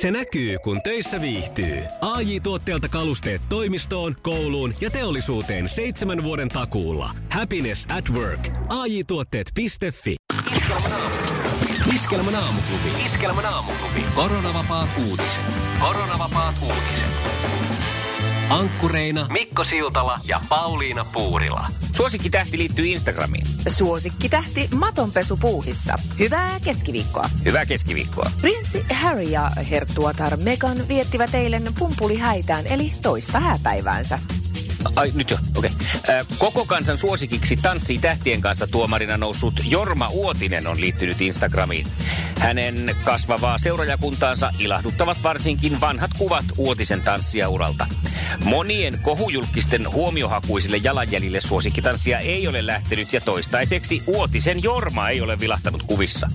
Se näkyy, kun töissä viihtyy. ai tuotteelta kalusteet toimistoon, kouluun ja teollisuuteen seitsemän vuoden takuulla. Happiness at work. ai tuotteetfi Iskelmän aamuklubi. Iskelmän aamuklubi. Koronavapaat uutiset. Koronavapaat uutiset. Ankkureina Mikko Siltala ja Pauliina Puurila. Suosikkitähti liittyy Instagramiin. Suosikkitähti matonpesu puuhissa. Hyvää keskiviikkoa. Hyvää keskiviikkoa. Prinssi Harry ja herttuatar Meghan viettivät eilen pumpulihäitään eli toista hääpäiväänsä. Ai nyt jo, okei. Okay. Koko kansan suosikiksi Tanssii tähtien kanssa tuomarina noussut Jorma Uotinen on liittynyt Instagramiin. Hänen kasvavaa seurajakuntaansa ilahduttavat varsinkin vanhat kuvat Uotisen tanssiauralta. Monien kohujulkisten huomiohakuisille jalanjäljille suosikkitanssia ei ole lähtenyt ja toistaiseksi Uotisen Jorma ei ole vilahtanut kuvissa.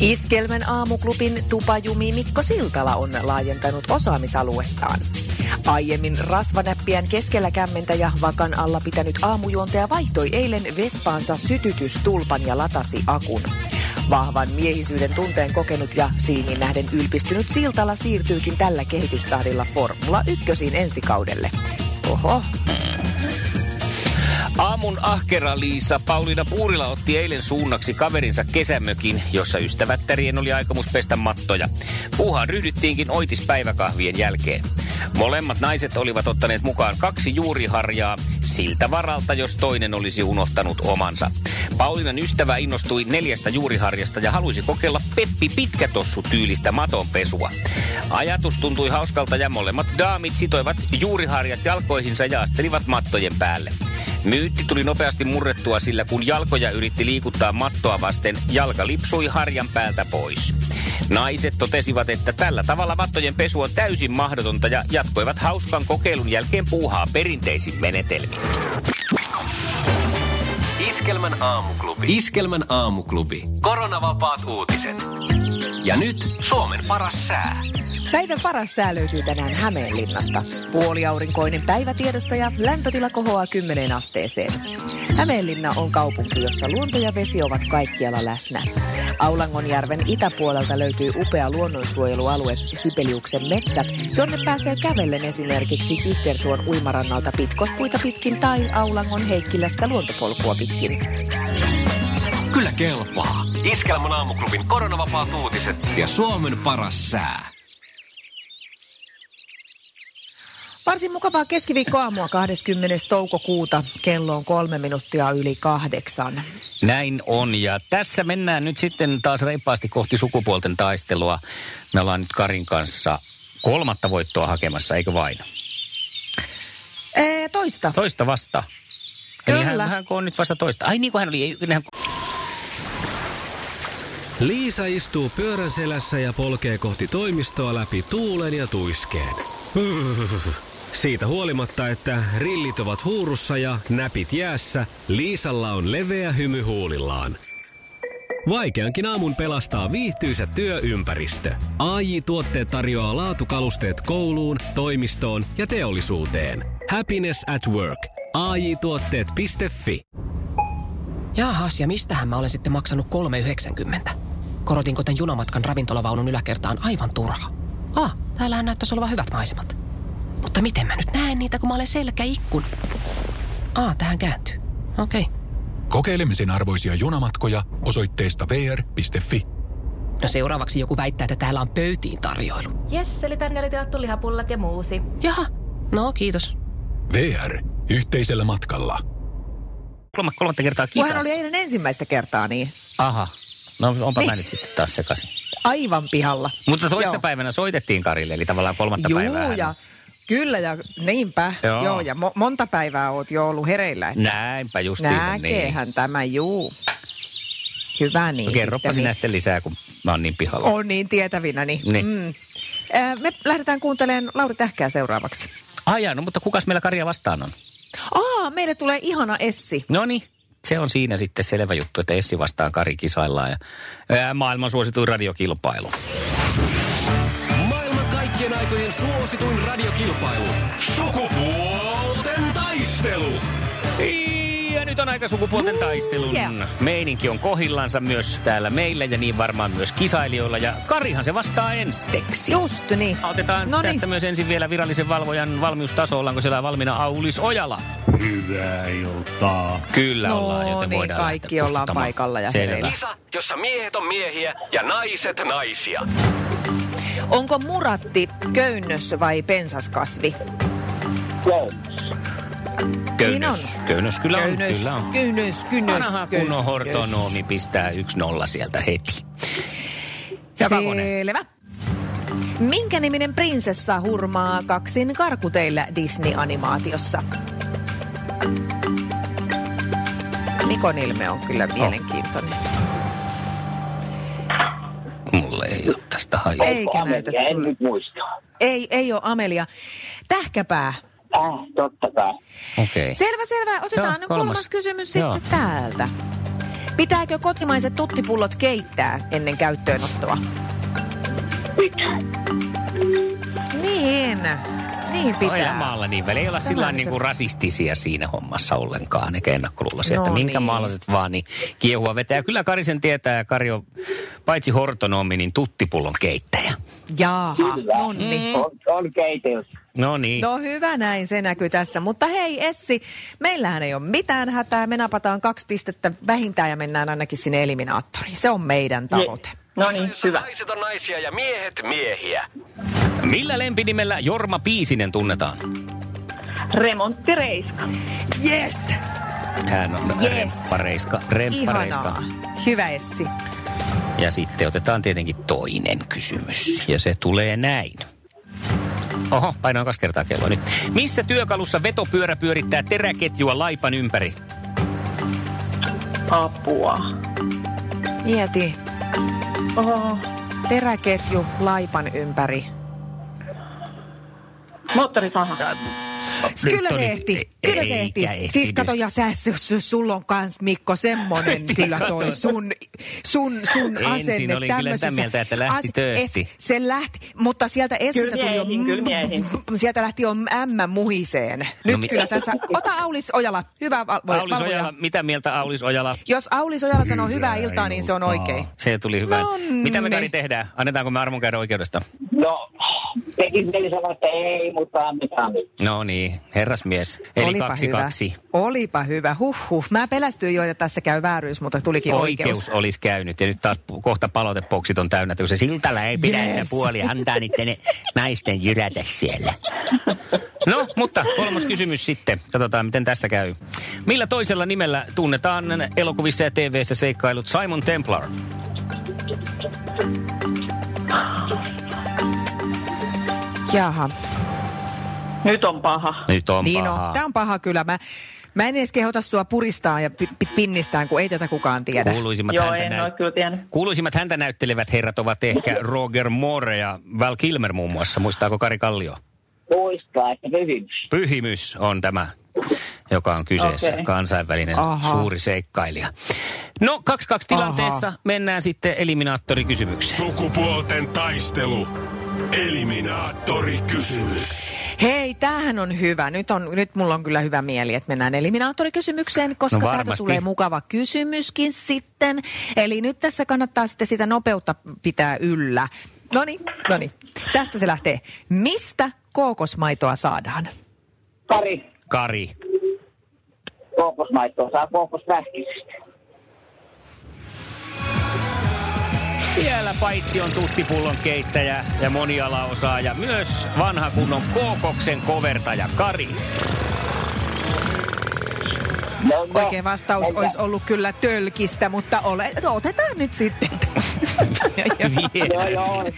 Iskelmän aamuklubin tupajumi Mikko Siltala on laajentanut osaamisaluettaan. Aiemmin rasvanäppien keskellä kämmentä ja vakan alla pitänyt aamujuontaja vaihtoi eilen Vespaansa sytytystulpan ja latasi akun. Vahvan miehisyyden tunteen kokenut ja silmin nähden ylpistynyt Siltala siirtyykin tällä kehitystahdilla Formula 1 ensikaudelle. Oho. Aamun ahkera Liisa Pauliina Puurila otti eilen suunnaksi kaverinsa kesämökin, jossa ystävättärien oli aikomus pestä mattoja. Puuhaan ryhdyttiinkin oitispäiväkahvien jälkeen. Molemmat naiset olivat ottaneet mukaan kaksi juuriharjaa siltä varalta, jos toinen olisi unohtanut omansa. Paulinan ystävä innostui neljästä juuriharjasta ja halusi kokeilla Peppi Pitkätossu tyylistä matonpesua. Ajatus tuntui hauskalta ja molemmat daamit sitoivat juuriharjat jalkoihinsa ja astelivat mattojen päälle. Myytti tuli nopeasti murrettua, sillä kun jalkoja yritti liikuttaa mattoa vasten, jalka lipsui harjan päältä pois. Naiset totesivat, että tällä tavalla mattojen pesu on täysin mahdotonta ja jatkoivat hauskan kokeilun jälkeen puuhaa perinteisin menetelmin. Iskelmän aamuklubi. Iskelmän aamuklubi. Koronavapaat uutiset. Ja nyt Suomen paras sää. Päivän paras sää löytyy tänään Hämeenlinnasta. Puoliaurinkoinen päivä tiedossa ja lämpötila kohoaa 10 asteeseen. Hämeenlinna on kaupunki, jossa luonto ja vesi ovat kaikkialla läsnä. Aulangonjärven itäpuolelta löytyy upea luonnonsuojelualue Sipeliuksen metsä, jonne pääsee kävellen esimerkiksi Kihtersuon uimarannalta pitkospuita pitkin tai Aulangon Heikkilästä luontopolkua pitkin. Kyllä kelpaa. Iskelmän aamuklubin koronavapaat uutiset ja Suomen paras sää. Varsin mukavaa keskiviikkoaamua 20. toukokuuta. Kello on kolme minuuttia yli kahdeksan. Näin on ja tässä mennään nyt sitten taas reippaasti kohti sukupuolten taistelua. Me ollaan nyt Karin kanssa kolmatta voittoa hakemassa, eikö vain? Ee, toista. Toista vasta. Kyllä. Eli hän, hän on nyt vasta toista. Ai niin kuin hän oli. Hän... Liisa istuu pyörän selässä ja polkee kohti toimistoa läpi tuulen ja tuiskeen. Siitä huolimatta, että rillit ovat huurussa ja näpit jäässä, Liisalla on leveä hymy huulillaan. Vaikeankin aamun pelastaa viihtyisä työympäristö. AI Tuotteet tarjoaa laatukalusteet kouluun, toimistoon ja teollisuuteen. Happiness at work. AI Tuotteet.fi Jaahas, ja mistähän mä olen sitten maksanut 3,90? Korotinko tämän junamatkan ravintolavaunun yläkertaan aivan turha? Ah, täällähän näyttäisi olevan hyvät maisemat. Mutta miten mä nyt näen niitä, kun mä olen selkäikkun? Aa, tähän kääntyy. Okei. Okay. Kokeilemisen arvoisia junamatkoja osoitteesta vr.fi. No seuraavaksi joku väittää, että täällä on pöytiin tarjoilu. Jes, eli tänne oli tilattu lihapullat ja muusi. Jaha, no kiitos. VR. Yhteisellä matkalla. Kolma, kolmatta kertaa kisassa. Hän oli eilen ensimmäistä kertaa niin. Aha. No onpa niin. mä nyt sitten taas sekaisin. Aivan pihalla. Mutta toisessa päivänä soitettiin Karille, eli tavallaan kolmatta Juu, päivää. ja Kyllä ja niinpä. Joo. Joo ja mo- monta päivää oot jo ollut hereillä. Että Näinpä justiinsa niin. Näkeehän tämä, juu. Hyvä niin. No, kerropa sinä niin. sitten lisää, kun mä oon niin pihalla. On niin tietävinäni. Niin. Mm. Äh, me lähdetään kuuntelemaan Lauri Tähkää seuraavaksi. Ai jaa, no mutta kukas meillä Karja vastaan on? Aa, meille tulee ihana Essi. No niin, se on siinä sitten selvä juttu, että Essi vastaan Kari kisaillaan ja ää, maailman suosituin radiokilpailu. Kaikkien aikojen suosituin radiokilpailu. Sukupuolten taistelu. Ja nyt on aika sukupuolten taistelun. Yeah. Meininki on kohillansa myös täällä meillä ja niin varmaan myös kisailijoilla. Ja Karihan se vastaa ensteksi. Just niin. Otetaan Noniin. tästä myös ensin vielä virallisen valvojan valmiustaso. Ollaanko siellä valmiina Aulis Ojala? Hyvää iltaa. Kyllä No ollaan, joten niin, voidaan kaikki ollaan paikalla ja Selvä. Kisa, jossa miehet on miehiä ja naiset naisia. Onko muratti köynnös vai pensaskasvi? Köynnös. Niin on. Köynnös kyllä on. Köynnös, Kyllä on. köynnös, kynnös, Vanha kunnon hortonoomi pistää yksi nolla sieltä heti. Ja. Selvä. Minkä niminen prinsessa hurmaa kaksin karkuteillä Disney-animaatiossa? Mikon ilme on kyllä mielenkiintoinen. Mulle ei ole tästä hajua. Eikä näytä En tulla. nyt muista. Ei, ei ole Amelia. Tähkäpää. Äh, totta kai. Okei. Okay. Selvä, selvä. Otetaan Joo, nyt kolmas. kolmas kysymys Joo. sitten täältä. Pitääkö kotimaiset tuttipullot keittää ennen käyttöönottoa? Pitää. Niin, niin pitää. maalla niin väliin. Ei olla sillä niin kuin rasistisia siinä hommassa ollenkaan, eikä ennakkoluuloisia, No että minkä niin. maalaiset vaan niin kiehua vetää. Kyllä Kari sen tietää ja Kari on paitsi hortonomi, niin tuttipullon keittäjä. Jaaha, nonni. Mm. On, on keiteys. No niin. No hyvä näin, se näkyy tässä. Mutta hei Essi, meillähän ei ole mitään hätää. Me napataan kaksi pistettä vähintään ja mennään ainakin sinne eliminaattoriin. Se on meidän tavoite. No niin, hyvä. naiset on naisia ja miehet miehiä. Millä lempinimellä Jorma Piisinen tunnetaan? Remonttireiska. Yes! Hän on Yes. remppareiska. remppareiska. Ihanaa. Hyvä Essi. Ja sitten otetaan tietenkin toinen kysymys. Ja se tulee näin. Oho, painoin kaksi kertaa kello nyt. Missä työkalussa vetopyörä pyörittää teräketjua laipan ympäri? Apua. Mieti, Teräketju laipan ympäri. Moottorisaha. Kyllä Nyt se ehti. Kyllä se ehti. Siis kato, ja sä, sulla on kans Mikko semmonen kyllä toi sun, sun, sun Ensin asenne olin kyllä sitä mieltä, että lähti töötti. Es, se lähti, mutta sieltä Essiltä Kyllä tuli jo... kyllä miehin. Sieltä lähti jo M muhiseen. Nyt mi- kyllä tässä... Ota Aulis Ojala. Hyvä val- Aulis valvoja. Ojala, mitä mieltä Aulis Ojala? Jos Aulis Ojala sanoo hyvää iltaa, niin se on oikein. Se tuli hyvä. No Mitä me niin. Kari tehdään? Annetaanko me armon käydä oikeudesta? No, tekis mieli sanoa, että ei, mutta annetaan nyt. No niin, herrasmies. Eli Olipa kaksi hyvä. kaksi. Olipa hyvä. Huh, huh. Mä pelästyin jo, että tässä käy vääryys, mutta tulikin oikeus. Oikeus olisi käynyt. Ja nyt taas kohta palautepouksit on täynnä, että kun se siltalla ei pidä Yes. puoli, antaa niiden ne naisten jyrätä siellä. No, mutta kolmas kysymys sitten. Katsotaan, miten tässä käy. Millä toisella nimellä tunnetaan elokuvissa ja TV:ssä seikkailut Simon Templar? Jaha. Nyt on paha. Nyt on Niin paha. Tämä on paha kyllä. Mä, mä en edes kehota sua puristaa ja pi- pinnistään, kun ei tätä kukaan tiedä. Kuuluisimmat Joo, häntä en näyt- ole kyllä tiennyt. Kuuluisimmat häntä näyttelevät herrat ovat ehkä Roger Moore ja Val Kilmer muun muassa. Muistaako Kari Kallio? Muistaa, että pyhimys. Pyhimys on tämä, joka on kyseessä. Okei. Kansainvälinen Aha. suuri seikkailija. No, 2-2 tilanteessa mennään sitten eliminaattorikysymykseen. Sukupuolten taistelu. Eliminaattori kysymys. Hei, tämähän on hyvä. Nyt, on, nyt mulla on kyllä hyvä mieli, että mennään eliminaattorikysymykseen, koska No täältä tulee mukava kysymyskin sitten. Eli nyt tässä kannattaa sitten sitä nopeutta pitää yllä. No niin, no niin. Tästä se lähtee. Mistä kookosmaitoa saadaan? Kari, Kari. kookosmaittoa saa kookosvähkisestä. Siellä paitsi on tuttipullon keittäjä ja monialaosaaja, myös vanha kunnon kookoksen kovertaja Kari. No, no, Oikein vastaus entä- olisi ollut kyllä tölkistä, mutta ole, no, otetaan nyt sitten. Joo, joo, nyt.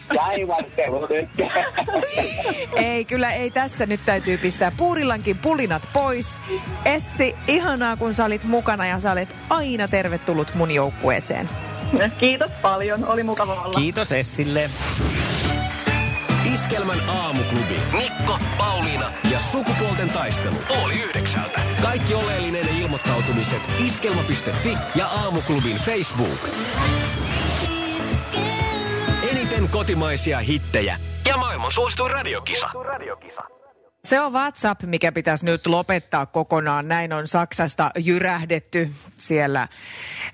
ei, kyllä ei tässä. Nyt täytyy pistää puurillankin pulinat pois. Essi, ihanaa kun sä olit mukana ja sä olet aina tervetullut mun joukkueeseen. Kiitos paljon. Oli mukava olla. Kiitos Essille. Iskelmän aamuklubi. Mikko, Pauliina ja sukupuolten taistelu. Oli yhdeksältä. Kaikki oleellinen ilmoittautumiset iskelma.fi ja aamuklubin Facebook. Eniten kotimaisia hittejä ja maailman suosituin radiokisa. Se on WhatsApp, mikä pitäisi nyt lopettaa kokonaan. Näin on Saksasta jyrähdetty. Siellä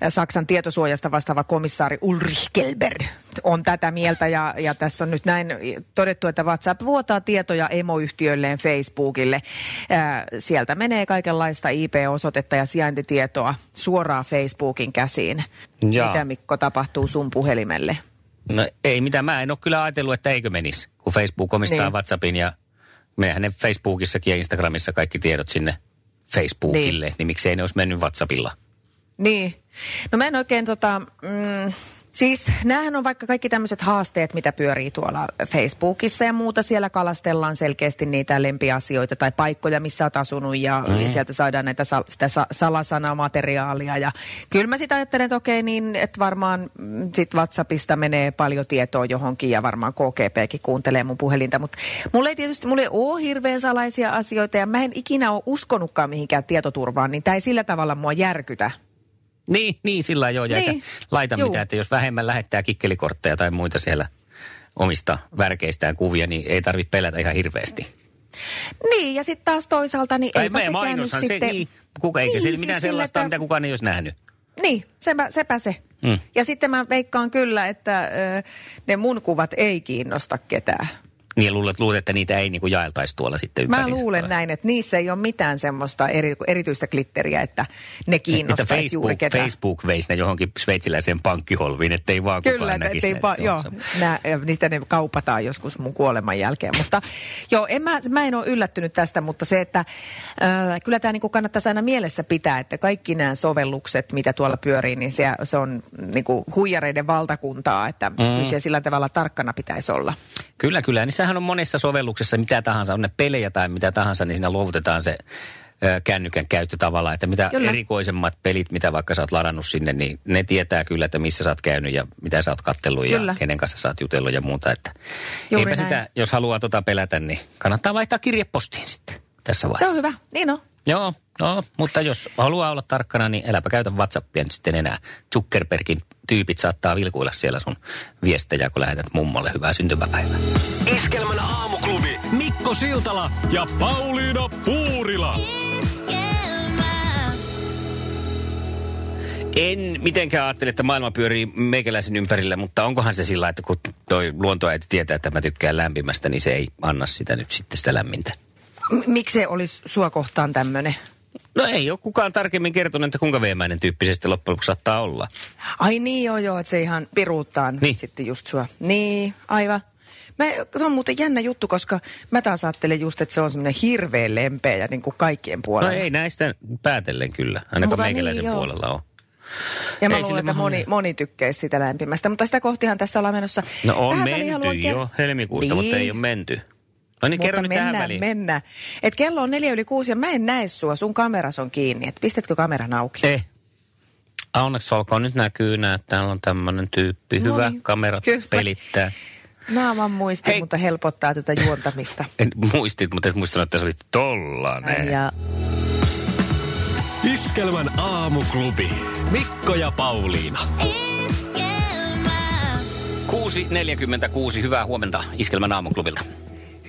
Saksan tietosuojasta vastaava komissaari Ulrich Kelber on tätä mieltä. Ja, ja tässä on nyt näin todettu, että WhatsApp vuotaa tietoja emoyhtiöilleen Facebookille. Ää, sieltä menee kaikenlaista IP-osoitetta ja sijaintitietoa suoraan Facebookin käsiin. Jaa. Mitä Mikko tapahtuu sun puhelimelle? No ei mitään, mä en ole kyllä ajatellut, että eikö menisi, kun Facebook omistaa niin. WhatsAppin ja menehän ne Facebookissakin ja Instagramissa kaikki tiedot sinne Facebookille, niin, niin miksei ne olisi mennyt WhatsAppilla? Niin. No mä en oikein tota, mm, siis näähän on vaikka kaikki tämmöiset haasteet, mitä pyörii tuolla Facebookissa ja muuta. Siellä kalastellaan selkeästi niitä lempiasioita tai paikkoja, missä olet asunut ja, mm. ja sieltä saadaan näitä sal, sitä sa, salasanamateriaalia. Ja kyllä mä sitä ajattelen, että okei, niin että varmaan mm, sit WhatsAppista menee paljon tietoa johonkin ja varmaan KGPkin kuuntelee mun puhelinta. Mutta mulla ei tietysti, mulla ei ole hirveän salaisia asioita ja mä en ikinä ole uskonutkaan mihinkään tietoturvaan, niin tämä ei sillä tavalla mua järkytä. Niin, niin sillä joo, Niin. laita Juu. mitään, että jos vähemmän lähettää kikkelikortteja tai muita siellä omista värkeistään kuvia, niin ei tarvitse pelätä ihan hirveästi. Niin, ja sitten taas toisaalta, niin meidän se käynyt mainoshan sitten... se, niin, kuka eikä Niin, siis mitään sillä, sellaista, että- mitä kukaan ei olisi nähnyt. Niin, sepä, sepä se. Mm. Ja sitten mä veikkaan kyllä, että ö, ne mun kuvat ei kiinnosta ketään. Niin luulet, luulet, että niitä ei niinku jaeltaisi tuolla sitten Mä luulen näin, että niissä ei ole mitään semmoista eri, erityistä glitteriä, että ne Että kiinnostaisi Facebook, juuri ketään. Facebook veisi ne johonkin sveitsiläiseen pankkiholviin, ettei vaan Kyllä, kukaan että näkisi. ei ne, va- että joo, nää, niitä ne kaupataan joskus mun kuoleman jälkeen. Mutta joo, en mä, mä en ole yllättynyt tästä, mutta se, että äh, kyllä tämä niinku kannattaisi aina mielessä pitää, että kaikki nämä sovellukset, mitä tuolla pyörii, niin se, se on niinku huijareiden valtakuntaa, että mm. kyllä sillä tavalla tarkkana pitäisi olla. Kyllä, kyllä. Niissähän on monessa sovelluksessa mitä tahansa, on ne pelejä tai mitä tahansa, niin siinä luovutetaan se kännykän käyttö tavallaan, että mitä Kyllä. erikoisemmat pelit, mitä vaikka sä oot ladannut sinne, niin ne tietää kyllä, että missä sä oot käynyt ja mitä sä oot kattellut Kyllä. ja kenen kanssa sä oot jutellut ja muuta. Että Juuri eipä näin. sitä, jos haluaa tota pelätä, niin kannattaa vaihtaa kirjepostiin sitten tässä Se vaiheessa. on hyvä, niin on. Joo, no, mutta jos haluaa olla tarkkana, niin äläpä käytä WhatsAppia nyt sitten enää. Zuckerbergin tyypit saattaa vilkuilla siellä sun viestejä, kun lähetät mummolle hyvää syntymäpäivää. Iskelmän aamuklubi Mikko Siltala ja Pauliina Puurila. En mitenkään ajattele, että maailma pyörii meikäläisen ympärillä, mutta onkohan se sillä, että kun toi luontoäiti tietää, että mä tykkään lämpimästä, niin se ei anna sitä nyt sitten sitä lämmintä. M- miksi se olisi sua kohtaan tämmöinen? No ei ole kukaan tarkemmin kertonut, että kuinka veemäinen tyyppisesti loppujen lopuksi saattaa olla. Ai niin, joo, joo, että se ihan piruuttaa Niin. sitten just sua. Niin, aivan. Mä, se on muuten jännä juttu, koska mä taas ajattelen just, että se on semmoinen hirveän lempeä ja niin kuin kaikkien No puolella. ei näistä päätellen kyllä, ainakaan Mutta meikäläisen niin, joo. puolella on. ja mä ei luulen, että moni, moni tykkäisi sitä lämpimästä, mutta sitä kohtihan tässä ollaan menossa. No on Tähän menty jo ker- helmikuusta, niin. mutta ei ole menty. No niin, kerro Mutta nyt tähän mennään, väliin. mennään. Et kello on neljä yli kuusi ja mä en näe sua, sun kameras on kiinni. Et pistätkö kameran auki? Eh. Onneksi olkoon nyt näkyy nää, että täällä on tämmöinen tyyppi. Hyvä, niin, kamerat kyllä. pelittää. Naaman muisti, Hei. mutta helpottaa tätä juontamista. En muistit, mutta et muistanut, että se oli tollanen. Ja Iskelmän aamuklubi Mikko ja Pauliina. 6.46, hyvää huomenta Iskelmän aamuklubilta.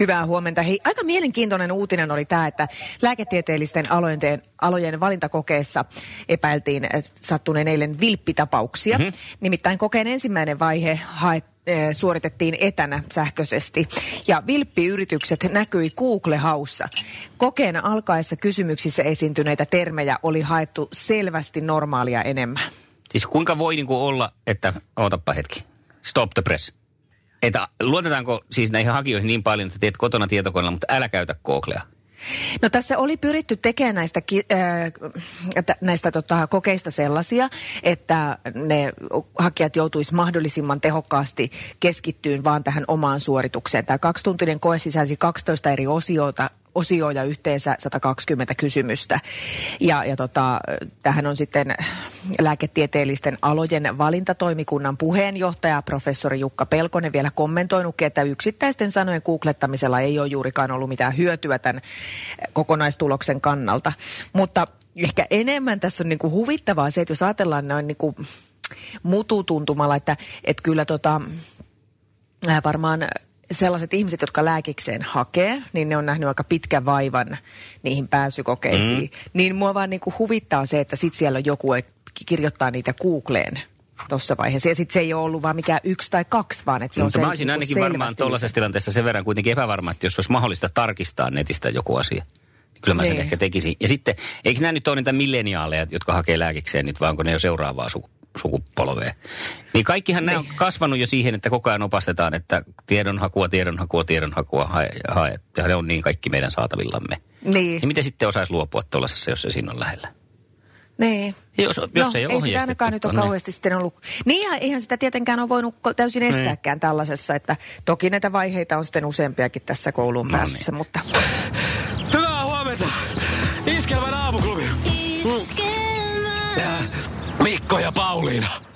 Hyvää huomenta. Hei, aika mielenkiintoinen uutinen oli tämä, että lääketieteellisten alojen, alojen valintakokeessa epäiltiin eh, sattuneen eilen vilppitapauksia. Mm-hmm. Nimittäin kokeen ensimmäinen vaihe haet, eh, suoritettiin etänä sähköisesti. Ja vilppiyritykset näkyi Google-haussa. Kokeen alkaessa kysymyksissä esiintyneitä termejä oli haettu selvästi normaalia enemmän. Siis kuinka voi niinku olla, että, ootappa hetki, stop the press. Että luotetaanko siis näihin hakijoihin niin paljon, että teet kotona tietokoneella, mutta älä käytä Googlea. No tässä oli pyritty tekemään näistä, äh, näistä tota, kokeista sellaisia, että ne hakijat joutuisi mahdollisimman tehokkaasti keskittyyn vaan tähän omaan suoritukseen. Tämä kaksituntinen koe sisälsi 12 eri osiota, osioa ja yhteensä 120 kysymystä. Ja, ja tota, tähän on sitten lääketieteellisten alojen valintatoimikunnan puheenjohtaja professori Jukka Pelkonen vielä kommentoinutkin, että yksittäisten sanojen googlettamisella ei ole juurikaan ollut mitään hyötyä tämän kokonaistuloksen kannalta. Mutta ehkä enemmän tässä on niinku huvittavaa se, että jos ajatellaan noin niinku mututuntumalla, että, että kyllä tota, varmaan sellaiset ihmiset, jotka lääkikseen hakee, niin ne on nähnyt aika pitkän vaivan niihin pääsykokeisiin. Mm. Niin mua vaan niinku huvittaa se, että sit siellä on joku, että kirjoittaa niitä Googleen tuossa vaiheessa. Ja sitten se ei ole ollut vaan mikään yksi tai kaksi, vaan että se on Mutta se, mä olisin niinku ainakin varmaan tuollaisessa tilanteessa sen verran kuitenkin epävarma, että jos olisi mahdollista tarkistaa netistä joku asia, niin kyllä mä sen Niin. ehkä tekisin. Ja sitten, eikö nämä nyt ole niitä milleniaaleja, jotka hakee lääkikseen nyt, vai onko ne jo seuraavaa suku, sukupolvea? Niin kaikkihan nämä on kasvanut jo siihen, että koko ajan opastetaan, että tiedonhakua, tiedonhakua, tiedonhakua hae, hae. Ja ne on niin kaikki meidän saatavillamme. Niin, Niin miten sitten osaisi luopua tuollaisessa, jos se siinä on lähellä? niin. Jos, jos no, ei ole ei sitä ainakaan nyt ole niin. kauheasti sitten ollut. Niin, ja eihän sitä tietenkään ole voinut täysin estääkään tällaisessa, että toki näitä vaiheita on sitten useampiakin tässä kouluun No pääsyssä, niin. mutta Hyvää huomenta! Iskelmän aamuklubi! Äh, Mikko ja Pauliina.